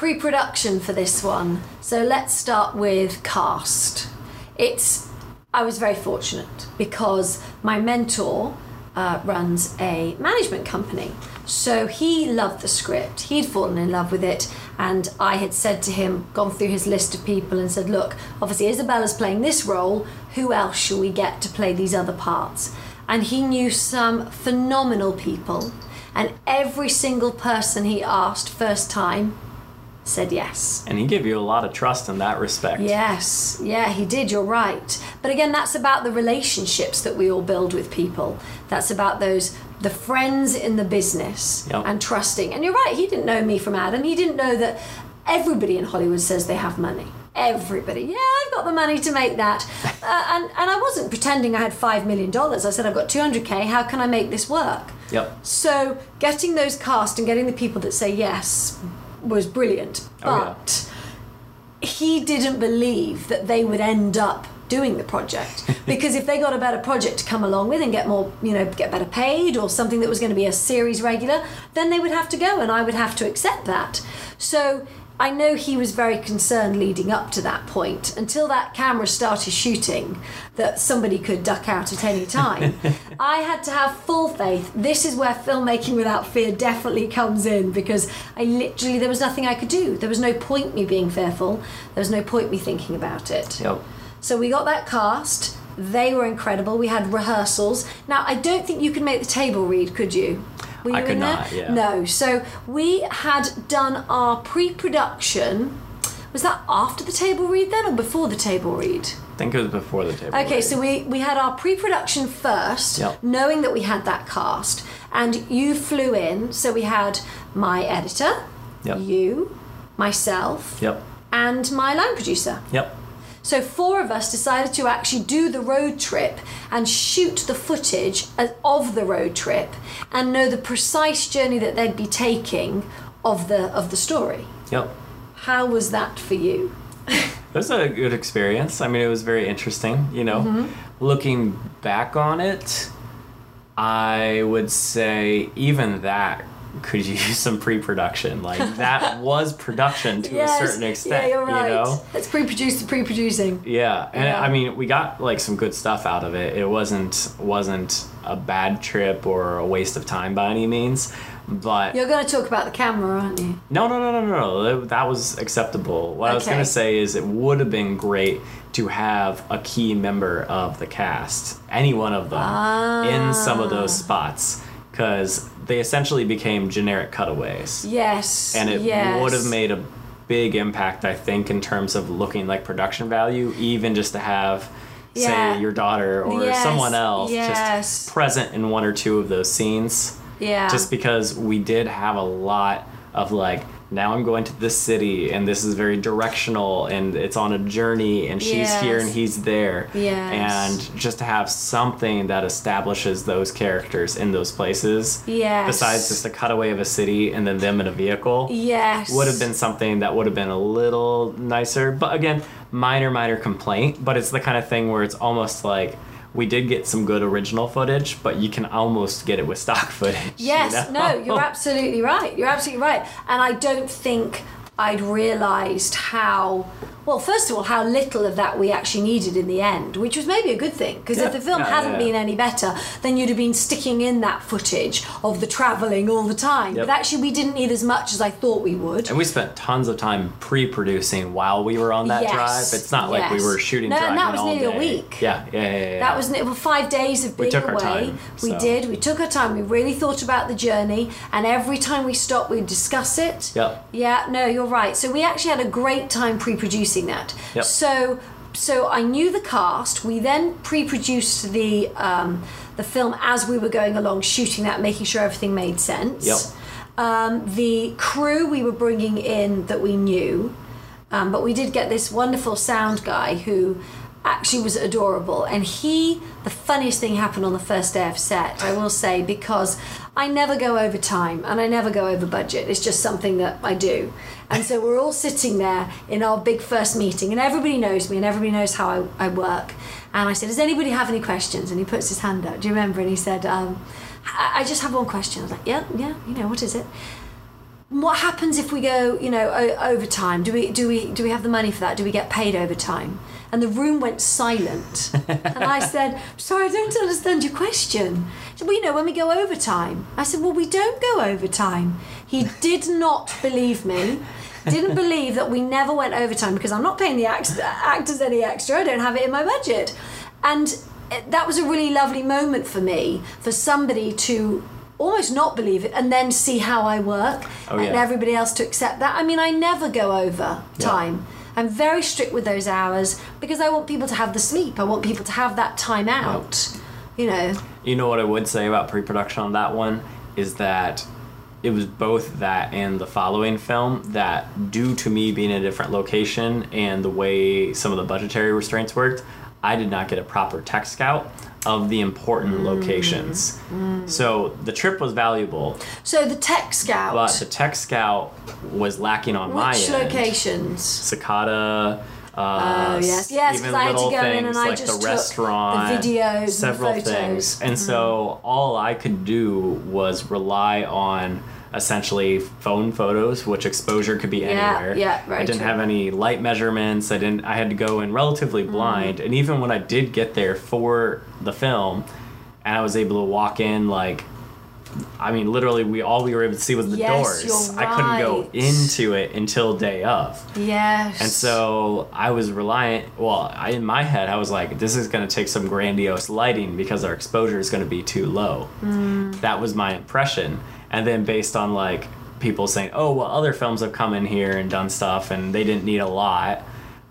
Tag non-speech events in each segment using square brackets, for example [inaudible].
pre-production for this one. So let's start with cast. It's I was very fortunate because my mentor uh, runs a management company. So he loved the script. He'd fallen in love with it, and I had said to him, gone through his list of people, and said, "Look, obviously Isabella's playing this role. Who else shall we get to play these other parts?" And he knew some phenomenal people, and every single person he asked first time said yes. And he gave you a lot of trust in that respect. Yes, yeah, he did. You're right. But again, that's about the relationships that we all build with people. That's about those the friends in the business Yep. and trusting. And you're right. He didn't know me from Adam. He didn't know that everybody in Hollywood says they have money. Everybody, yeah, I've got the money to make that, [laughs] uh, and and I wasn't pretending I had five million dollars. I said I've got two hundred k. How can I make this work? Yep. So getting those cast and getting the people that say yes was brilliant. Oh, yeah. But he didn't believe that they would end up doing the project [laughs] because if they got a better project to come along with and get more you know get better paid or something that was going to be a series regular then they would have to go and i would have to accept that so i know he was very concerned leading up to that point until that camera started shooting that somebody could duck out at any time [laughs] i had to have full faith this is where filmmaking without fear definitely comes in because i literally there was nothing i could do there was no point me being fearful there was no point me thinking about it Yep. so we got that cast. They were incredible. We had rehearsals. Now I don't think you could make the table read, could you? We were you I could in there? not, yeah. No. So we had done our pre-production. Was that after the table read then, or before the table read? I think it was before the table. Okay, read. so we, we had our pre-production first, Yep. knowing that we had that cast, and you flew in. So we had my editor, Yep. you, myself, Yep. and my line producer. Yep. So four of us decided to actually do the road trip and shoot the footage of the road trip and know the precise journey that they'd be taking of the of the story. Yep. How was that for you? It was a good experience. I mean, it was very interesting. You know, Mm-hmm. looking back on it, I would say even that could you use some pre-production. Like that [laughs] was production to a certain extent. Yeah, you're right. You know. Let's pre-produce the pre-producing. Yeah, and Yeah. I mean, we got like some good stuff out of it. It wasn't wasn't a bad trip or a waste of time by any means. But You're going to talk about the camera, aren't you? no, no, no, no, no. That was acceptable. What I was gonna say is it would have been great to have a key member of the cast, any one of them, in some of those ah. spots, because they essentially became generic cutaways, Yes. and it yes. would have made a big impact, I think, in terms of looking like production value, even just to have. Yeah. Say your daughter or Yes, someone else yes. just present in one or two of those scenes Yeah. just because we did have a lot of like now I'm going to this city and this is very directional and it's on a journey and she's here and he's there. Yes. And just to have something that establishes those characters in those places. Yes. Besides just a cutaway of a city and then them in a vehicle. Yes. Would have been something that would have been a little nicer. But again, minor, minor complaint. But it's the kind of thing where it's almost like we did get some good original footage, but you can almost get it with stock [laughs] footage. you Yes, know? no, you're absolutely right. You're absolutely right. And I don't think I'd realised how, well, first of all, how little of that we actually needed in the end, which was maybe a good thing. Because Yeah, if the film yeah, hadn't yeah. been any better, then you'd have been sticking in that footage of the travelling all the time. Yep. But actually, we didn't need as much as I thought we would. And we spent tons of time pre-producing while we were on that Yes, drive. It's not like we were shooting No, and that was all nearly a week. Yeah, yeah, yeah. yeah, That was well, five days of being We took our away. time, we so. did. We took our time. We really thought about the journey, and every time we stopped, we'd discuss it. Yep. Yeah. No, you're right. So we actually had a great time pre-producing that. Yep. So, so I knew the cast. We then pre-produced the um, the film as we were going along, shooting that, making sure everything made sense. Yep. Um, the crew we were bringing in that we knew, um, but we did get this wonderful sound guy who actually was adorable. And he, the funniest thing happened on the first day of set, I will say, because I never go over time and I never go over budget. It's just something that I do. And so we're all sitting there in our big first meeting, and everybody knows me and everybody knows how I, I work. And I said, Does anybody have any questions? And he puts his hand up. Do you remember? And he said, um, I I just have one question. I was like, Yeah, yeah, you know, what is it? what happens if we go, you know, o- overtime? Do we do we do we have the money for that? Do we get paid overtime? And the room went silent. and I [laughs] said, Sorry, I don't understand your question. He said, Well, you know, when we go overtime. I said, Well, we don't go overtime. He did not believe me. Didn't believe that we never went overtime because I'm not paying the act- actors any extra. I don't have it in my budget. And that was a really lovely moment for me, for somebody to almost not believe it and then see how I work Oh, and everybody else to accept that. I mean, I never go over time. I'm very strict with those hours because I want people to have the sleep. I want people to have that time out. You know, You know what I would say about pre-production on that one is that it was both that and the following film that due to me being in a different location and the way some of the budgetary restraints worked, I did not get a proper tech scout of the important locations. So the trip was valuable, so the tech scout. but the tech scout was lacking on my which end. locations? Cicada. Uh, Oh, yes. Yes, 'cause even I had to go in things and I like just the took the restaurant, videos and several photos. Mm-hmm. things, and so all I could do was rely on essentially phone photos, which exposure could be Yeah, anywhere. yeah, right. I didn't true. have any light measurements. I didn't. I had to go in relatively Mm-hmm. blind, and even when I did get there for the film, and I was able to walk in like. I mean, literally, we all we were able to see was the Yes, doors. you're I couldn't go into it until day of. Yes. And so I was reliant. Well, I, in my head, I was like, this is going to take some grandiose lighting because our exposure is going to be too low. That was my impression. And then based on like people saying, oh, well, other films have come in here and done stuff and they didn't need a lot.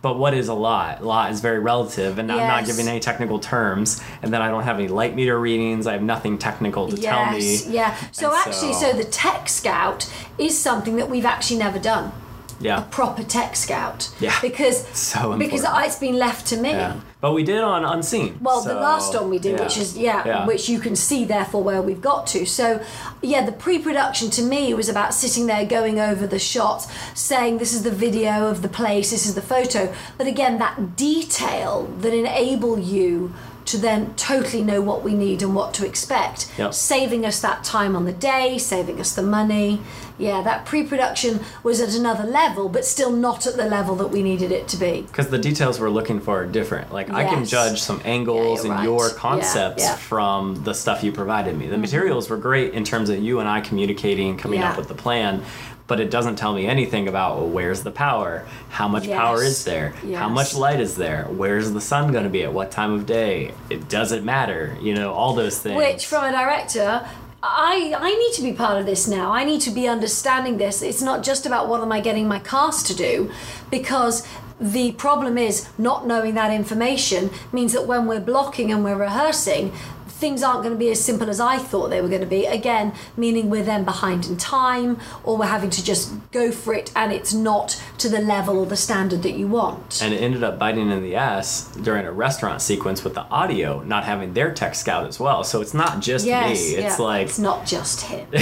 But what is a lot? A lot is very relative, and I'm not giving any technical terms. And then I don't have any light meter readings. I have nothing technical to tell me. Yes, yeah. So And actually, so- so the tech scout is something that we've actually never done. Yeah. A proper tech scout. Yeah. Because [laughs] So because it's been left to me. Yeah. But we did on Unseen. Well, the last one we did, yeah. which is yeah, Yeah. which you can see therefore where we've got to. So, yeah, the pre-production to me was about sitting there going over the shots, saying this is the video of the place, this is the photo. But again, that detail that enable you to then totally know what we need and what to expect, Yep. saving us that time on the day, saving us the money. Yeah, that pre-production was at another level, but still not at the level that we needed it to be. because the details we're looking for are different. Like I can judge some angles you're and right. your concepts yeah. from the stuff you provided me. The mm-hmm. materials were great in terms of you and I communicating coming Yeah. up with the plan, but it doesn't tell me anything about well, where's the power, how much power is there, how much light is there, where's the sun going to be at what time of day. It doesn't matter, you know, all those things. Which, from a director, I I need to be part of this now. I need to be understanding this. It's not just about what am I getting my cast to do, because the problem is not knowing that information means that when we're blocking and we're rehearsing. Things aren't going to be as simple as I thought they were going to be. Again, meaning we're then behind in time, or we're having to just go for it, and it's not to the level or the standard that you want. and it ended up biting in the ass during a restaurant sequence with the audio not having their tech scout as well. So it's not just yes, me. It's yeah. like it's not just him. [laughs]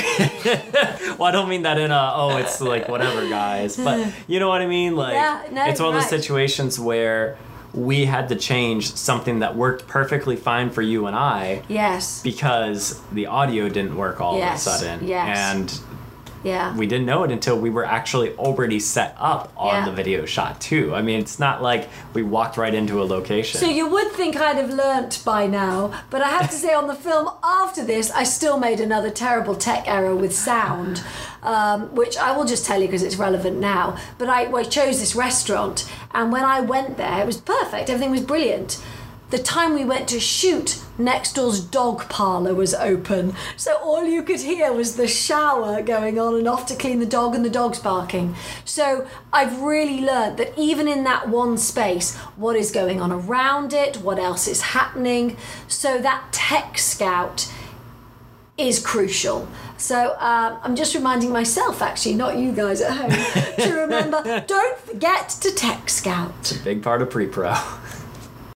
well, I don't mean that in a oh, it's like whatever, guys. But [sighs] you know what I mean. Like Yeah, no, it's one of those. Situations where we had to change something that worked perfectly fine for you and I yes. because the audio didn't work all Yes, of a sudden, yes. and Yeah. we didn't know it until we were actually already set up on Yeah. the video shot too. I mean, it's not like we walked right into a location. So you would think I'd have learnt by now, but I have to say on the film after this, I still made another terrible tech error with sound, um, which I will just tell you because it's relevant now. But I, well, I chose this restaurant, and when I went there, it was perfect. Everything was brilliant. The time we went to shoot, next door's dog parlour was open, so all you could hear was the shower going on and off to clean the dog and the dog's barking. So I've really learned that even in that one space, what is going on around it, what else is happening, so that tech scout is crucial. So um, I'm just reminding myself, actually, not you guys at home, to remember [laughs] don't forget to tech scout. It's a Big part of pre-pro.